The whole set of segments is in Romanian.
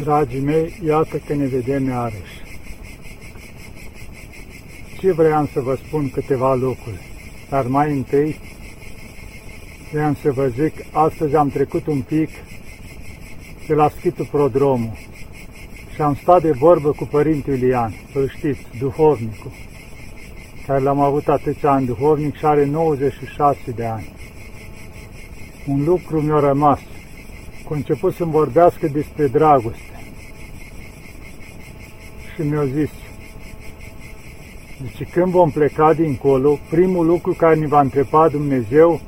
Dragii mei, iată că ne vedem iarăși. Ce vreau să vă spun câteva lucruri, dar mai întâi vreau să vă zic, astăzi am trecut un pic de la Schitul Prodromul și am stat de vorbă cu Părintele Ilian, îl știți, duhovnicul, care l-am avut atâția ani duhovnic și are 96 de ani. Un lucru mi-a rămas, că a început să-mi vorbească despre dragoste. Și mi-a zis, deci când vom pleca dincolo, primul lucru care ne va întreba Dumnezeu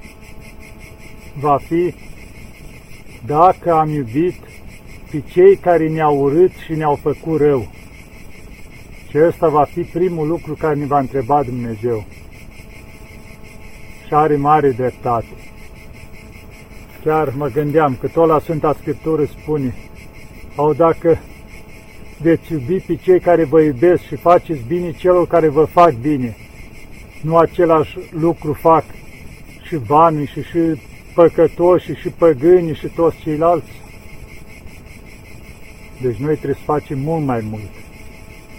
va fi dacă am iubit pe cei care ne-au urât și ne-au făcut rău. Și ăsta va fi primul lucru care ne va întreba Dumnezeu. Și are mare dreptate. Chiar mă gândeam că tot la Sfânta Scriptură spune, au dacă veți iubi pe cei care vă iubesc și faceți bine celor care vă fac bine. Nu același lucru fac și banii și și păcătoși și păgânii și toți ceilalți. Deci noi trebuie să facem mult mai mult.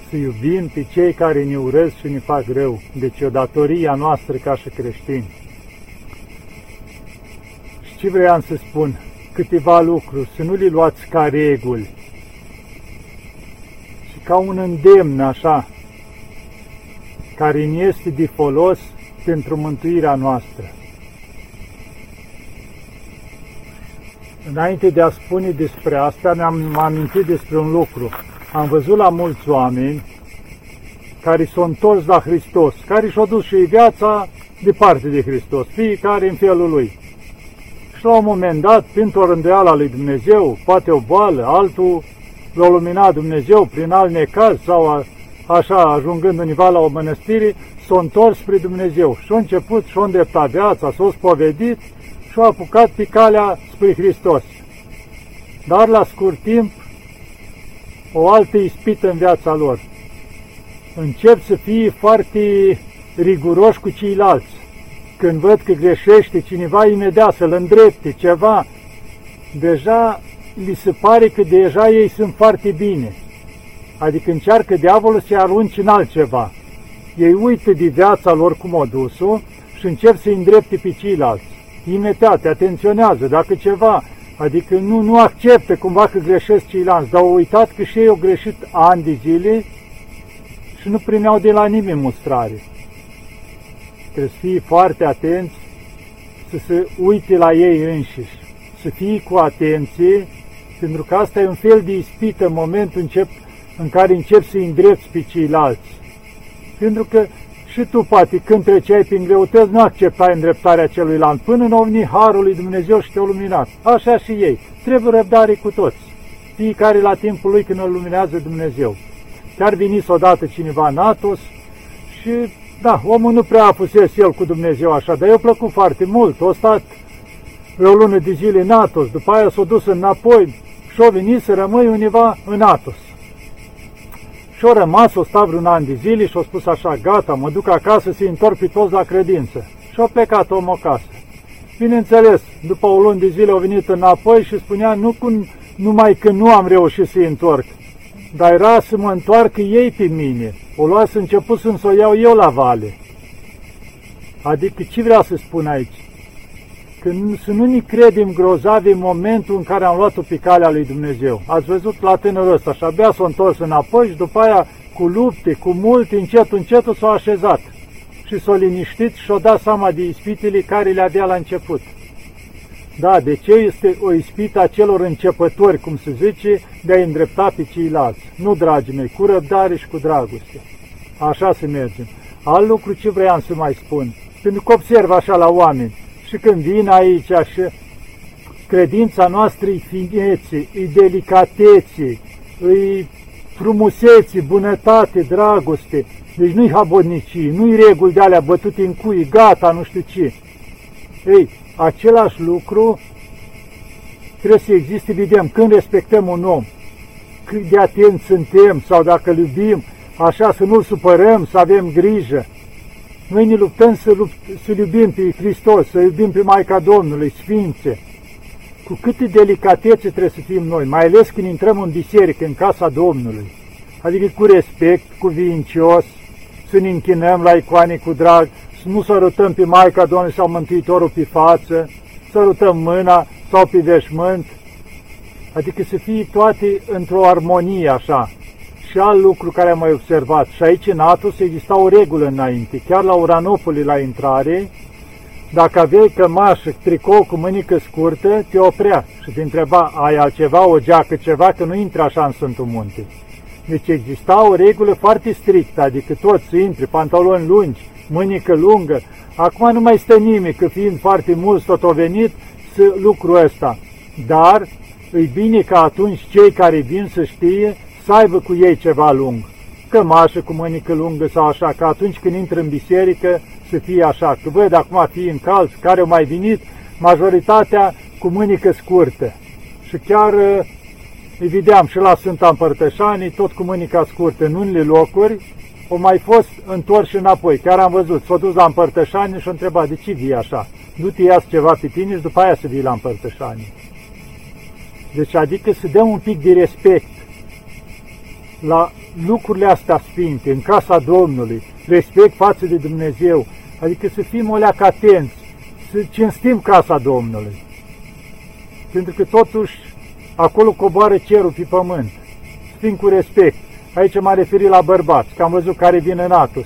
Să iubim pe cei care ne urăsc și ne fac rău. Deci o datorie a noastră ca și creștini. Și ce vreau să spun? Câteva lucruri, să nu le luați ca reguli, și ca un îndemn așa, care ne este de folos pentru mântuirea noastră. Înainte de a spune despre asta, mi-am amintit despre un lucru. Am văzut la mulți oameni care s-au întors la Hristos, care și-au dus și viața departe de Hristos, fiecare în felul lui. Și la un moment dat, printr-o rânduială a lui Dumnezeu, poate o boală, altul l-a luminat Dumnezeu prin alt necaz sau a, așa, ajungând undeva la o mănăstire, s-a întors spre Dumnezeu și a început și-a îndreptat viața, s-a spovedit și a apucat pe calea spre Hristos. Dar la scurt timp, o altă ispită în viața lor. Încep să fie foarte riguroși cu ceilalți. Când văd că greșește cineva, imediat să-l îndrepte ceva, deja li se pare că deja ei sunt foarte bine. Adică încearcă diavolul să-i arunci în altceva. Ei uită de viața lor cum o dus și încep să-i îndrepte pe ceilalți imediat, atenționează, dacă ceva, adică nu, nu acceptă cumva că greșesc ceilalți, dar au uitat că și ei au greșit ani de zile și nu primeau de la nimeni mustrare. Trebuie să fie foarte atenți, să se uite la ei înșiși, să fie cu atenție, pentru că asta e un fel de ispită în momentul încep, în care încep să îndrepți pe ceilalți. Pentru că și tu, poate, când treceai prin greutăți, nu acceptai îndreptarea celuilalt, până nu veni Harul lui Dumnezeu și te-a luminat. Așa și ei. Trebuie răbdare cu toți. Fiecare la timpul lui când îl luminează Dumnezeu. Chiar veniți odată cineva în Atos și, da, omul nu prea a fusese el cu Dumnezeu așa, dar i-a plăcut foarte mult. A stat o lună de zile în Atos, după aia s-a dus înapoi și a venit să rămâi undeva în Atos. Și-o rămas, o sta vreun an de zile și-o spus așa, gata, mă duc acasă să-i întorc pe toți la credință. Și-o plecat omul acasă. Bineînțeles, după o lună de zile au venit înapoi și spunea, nu cu, numai că nu am reușit să-i întorc, dar era să mă întoarcă ei pe mine. O lua să început să o iau eu la vale. Adică ce vrea să spun aici? Că să nu ne credem grozavi în momentul în care am luat-o pe calea lui Dumnezeu. Ați văzut la tânărul ăsta și abia s-a întors înapoi și după aia cu lupte, cu multe, încet, încet s-a așezat și s-a liniștit și și-a dat seama de ispitele care le avea la început. Da, de ce este o ispită a celor începători, cum se zice, de a îndrepta pe ceilalți? Nu, dragii mei, cu răbdare și cu dragoste. Așa să mergem. Alt lucru ce vreau să mai spun, pentru că observ așa la oameni, și când vin aici și credința noastră e finețe, e delicatețe, e frumusețe, bunătate, dragoste. Deci nu-i habodnicii, nu-i reguli de alea bătute în cui, gata, nu știu ce. Ei, același lucru trebuie să existe, vedem, când respectăm un om, cât de atenți suntem sau dacă îl iubim, așa să nu-l supărăm, să avem grijă. Noi ne luptăm să, lupt, să iubim pe Hristos, să iubim pe Maica Domnului, Sfințe. cu câte delicatețe trebuie să fim noi, mai ales când intrăm în biserică, în casa Domnului. Adică cu respect, cu vincios, să ne închinăm la icoane cu drag, să nu sărutăm pe Maica Domnului sau Mântuitorul pe față, sărutăm mâna sau pe veșmânt, adică să fie toate într-o armonie așa. Și alt lucru care am mai observat, și aici în Atos exista o regulă înainte, chiar la Uranopoli la intrare, dacă aveai cămașă, tricou cu mânică scurtă, te oprea și te întreba, ai altceva, o geacă, ceva, că nu intri așa în Sfântul Munte. Deci exista o regulă foarte strictă, adică toți să intri, pantaloni lungi, mânică lungă. Acum nu mai stă nimeni, că fiind foarte mulți tot au venit, să lucrul ăsta. Dar îi bine ca atunci cei care vin să știe să aibă cu ei ceva lung. Cămașă cu mânică lungă sau așa, că atunci când intră în biserică să fie așa. Că văd acum fii în calț, care au mai venit, majoritatea cu mânică scurtă. Și chiar îi vedeam și la Sfânta Împărtășanii, tot cu mânica scurtă, în unele locuri, au mai fost întors și înapoi. Chiar am văzut, s-a dus la Împărtășanii și a întrebat, de ce vii așa? Nu te iasă ceva pe tine și după aia să vii la Împărtășanii. Deci adică să dăm un pic de respect la lucrurile astea sfinte, în casa Domnului, respect față de Dumnezeu, adică să fim o leacă atenți, să cinstim casa Domnului. Pentru că totuși acolo coboară cerul pe pământ. Fim cu respect. Aici m-am referit la bărbați, că am văzut care vin în Atos.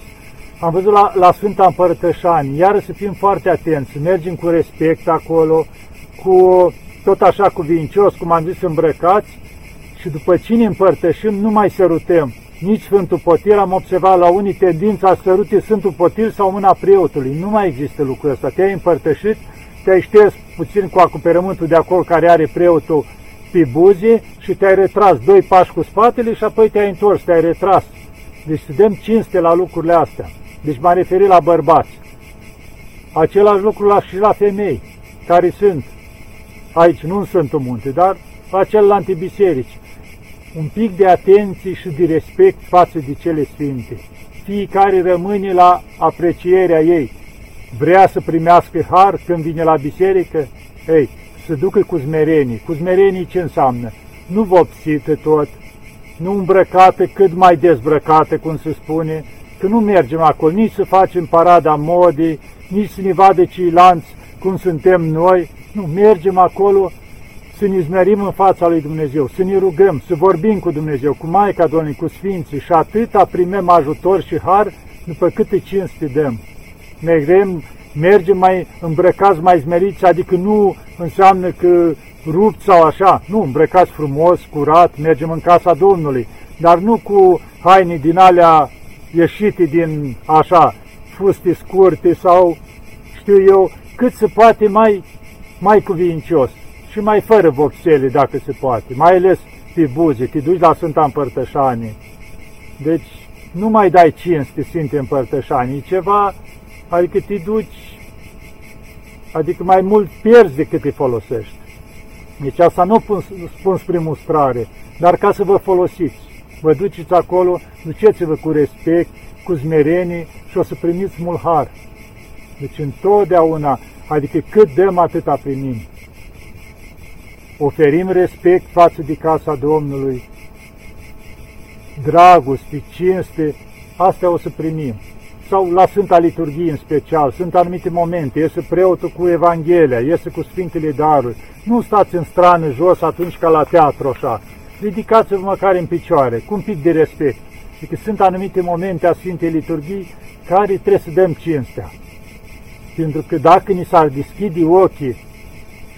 Am văzut la, la Sfânta Împărtășani, iar să fim foarte atenți, să mergem cu respect acolo, cu tot așa cu vincios, cum am zis, îmbrăcați, și după cine împărtășim, nu mai sărutăm. Nici Sfântul Potir, am observat la unii tendința să sărute Sfântul Potir sau mâna preotului. Nu mai există lucrul ăsta. Te-ai împărtășit, te-ai șters puțin cu acoperământul de acolo care are preotul pe buze și te-ai retras doi pași cu spatele și apoi te-ai întors, te-ai retras. Deci să dăm cinste la lucrurile astea. Deci m-am referit la bărbați. Același lucru la și la femei, care sunt aici, nu în Sfântul Munte, dar la celelalte biserici. Un pic de atenție și de respect față de cele sfinte. Fiecare rămâne la aprecierea ei. Vrea să primească har când vine la biserică? Ei, să ducă cu zmerenii. Cu zmerenii ce înseamnă? Nu vopsită tot, nu îmbrăcată cât mai dezbrăcată, cum se spune, că nu mergem acolo nici să facem parada modii, nici să ne vadă ceilalți cum suntem noi, nu, mergem acolo să ne zmerim în fața lui Dumnezeu, să ne rugăm, să vorbim cu Dumnezeu, cu Maica Domnului, cu Sfinții și atâta primem ajutor și har după câte cinste dăm. Mergem mergem mai îmbrăcați, mai zmeriți, adică nu înseamnă că rupt sau așa, nu, îmbrăcați frumos, curat, mergem în casa Domnului, dar nu cu haine din alea ieșite din așa, fuste scurte sau știu eu, cât se poate mai, mai cuvincios și mai fără vopsele dacă se poate, mai ales pe buze, te duci la Sfânta Împărtășanie. Deci nu mai dai cinste Sfinte Împărtășanie, ceva adică te duci, adică mai mult pierzi decât te folosești. Deci asta nu spun, spun spre mustrare, dar ca să vă folosiți. Vă duceți acolo, duceți-vă cu respect, cu zmerenie și o să primiți mult har. Deci întotdeauna, adică cât dăm, atâta primim. Oferim respect față de casa Domnului, dragoste, cinste, astea o să primim sau la Sfânta Liturghie în special, sunt anumite momente, iese preotul cu Evanghelia, iese cu Sfintele Daruri. Nu stați în strană jos atunci ca la teatru așa. Ridicați-vă măcar în picioare, cu un pic de respect. Adică sunt anumite momente a Sfintei Liturghii care trebuie să dăm cinstea. Pentru că dacă ni s-ar deschide ochii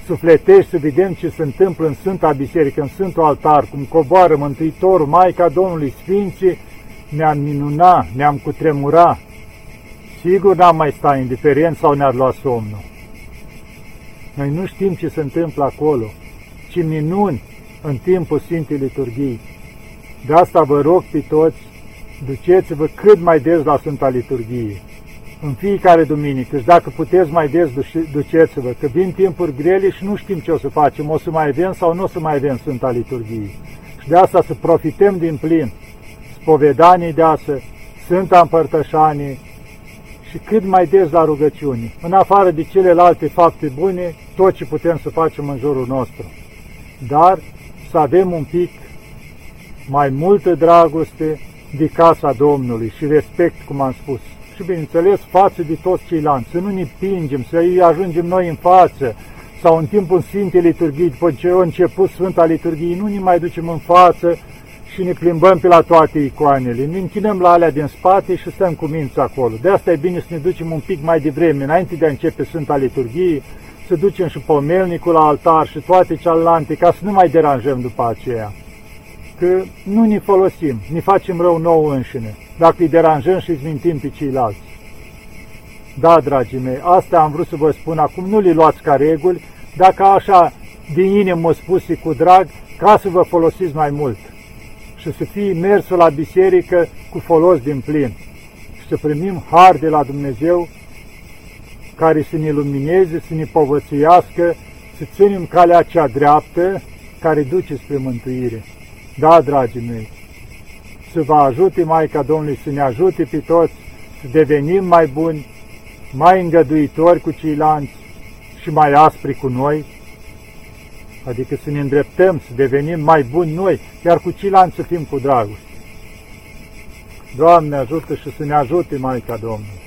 sufletești să vedem ce se întâmplă în Sfânta Biserică, în Sfântul Altar, cum coboară Mântuitorul, Maica Domnului Sfinții, ne-am minuna, ne-am cutremura, Sigur n-am mai sta indiferent sau ne-ar lua somnul. Noi nu știm ce se întâmplă acolo, ci minuni în timpul Sfintei Liturghii. De asta vă rog pe toți, duceți-vă cât mai des la Sfânta Liturghie. În fiecare duminică și dacă puteți mai des, duceți-vă, că vin timpuri grele și nu știm ce o să facem, o să mai avem sau nu o să mai avem Sfânta Liturghie. Și de asta să profităm din plin spovedanii de asta, Sfânta Împărtășanie, și cât mai des la rugăciuni. În afară de celelalte fapte bune, tot ce putem să facem în jurul nostru. Dar să avem un pic mai multă dragoste de casa Domnului și respect, cum am spus. Și bineînțeles, față de toți ceilalți, să nu ne pingem, să îi ajungem noi în față, sau în timpul Sfintei Liturghii, după ce a început Sfânta Liturghie, nu ne mai ducem în față și ne plimbăm pe la toate icoanele. Ne închinăm la alea din spate și stăm cu minți acolo. De asta e bine să ne ducem un pic mai devreme, înainte de a începe Sfânta Liturghie, să ducem și pomelnicul la altar și toate celelalte, ca să nu mai deranjăm după aceea. Că nu ne folosim, ne facem rău nou înșine, dacă îi deranjăm și îi mintim pe ceilalți. Da, dragii mei, asta am vrut să vă spun acum, nu le luați ca reguli, dacă așa din inimă spuse cu drag, ca să vă folosiți mai mult și să fie mersul la biserică cu folos din plin și să primim har de la Dumnezeu care să ne lumineze, să ne povățuiască, să ținem calea cea dreaptă care duce spre mântuire. Da, dragii mei, să vă ajute Maica Domnului, să ne ajute pe toți, să devenim mai buni, mai îngăduitori cu ceilalți și mai aspri cu noi, adică să ne îndreptăm, să devenim mai buni noi, iar cu ceilalți să fim cu dragoste. Doamne ajută și să ne ajute Maica Domnului.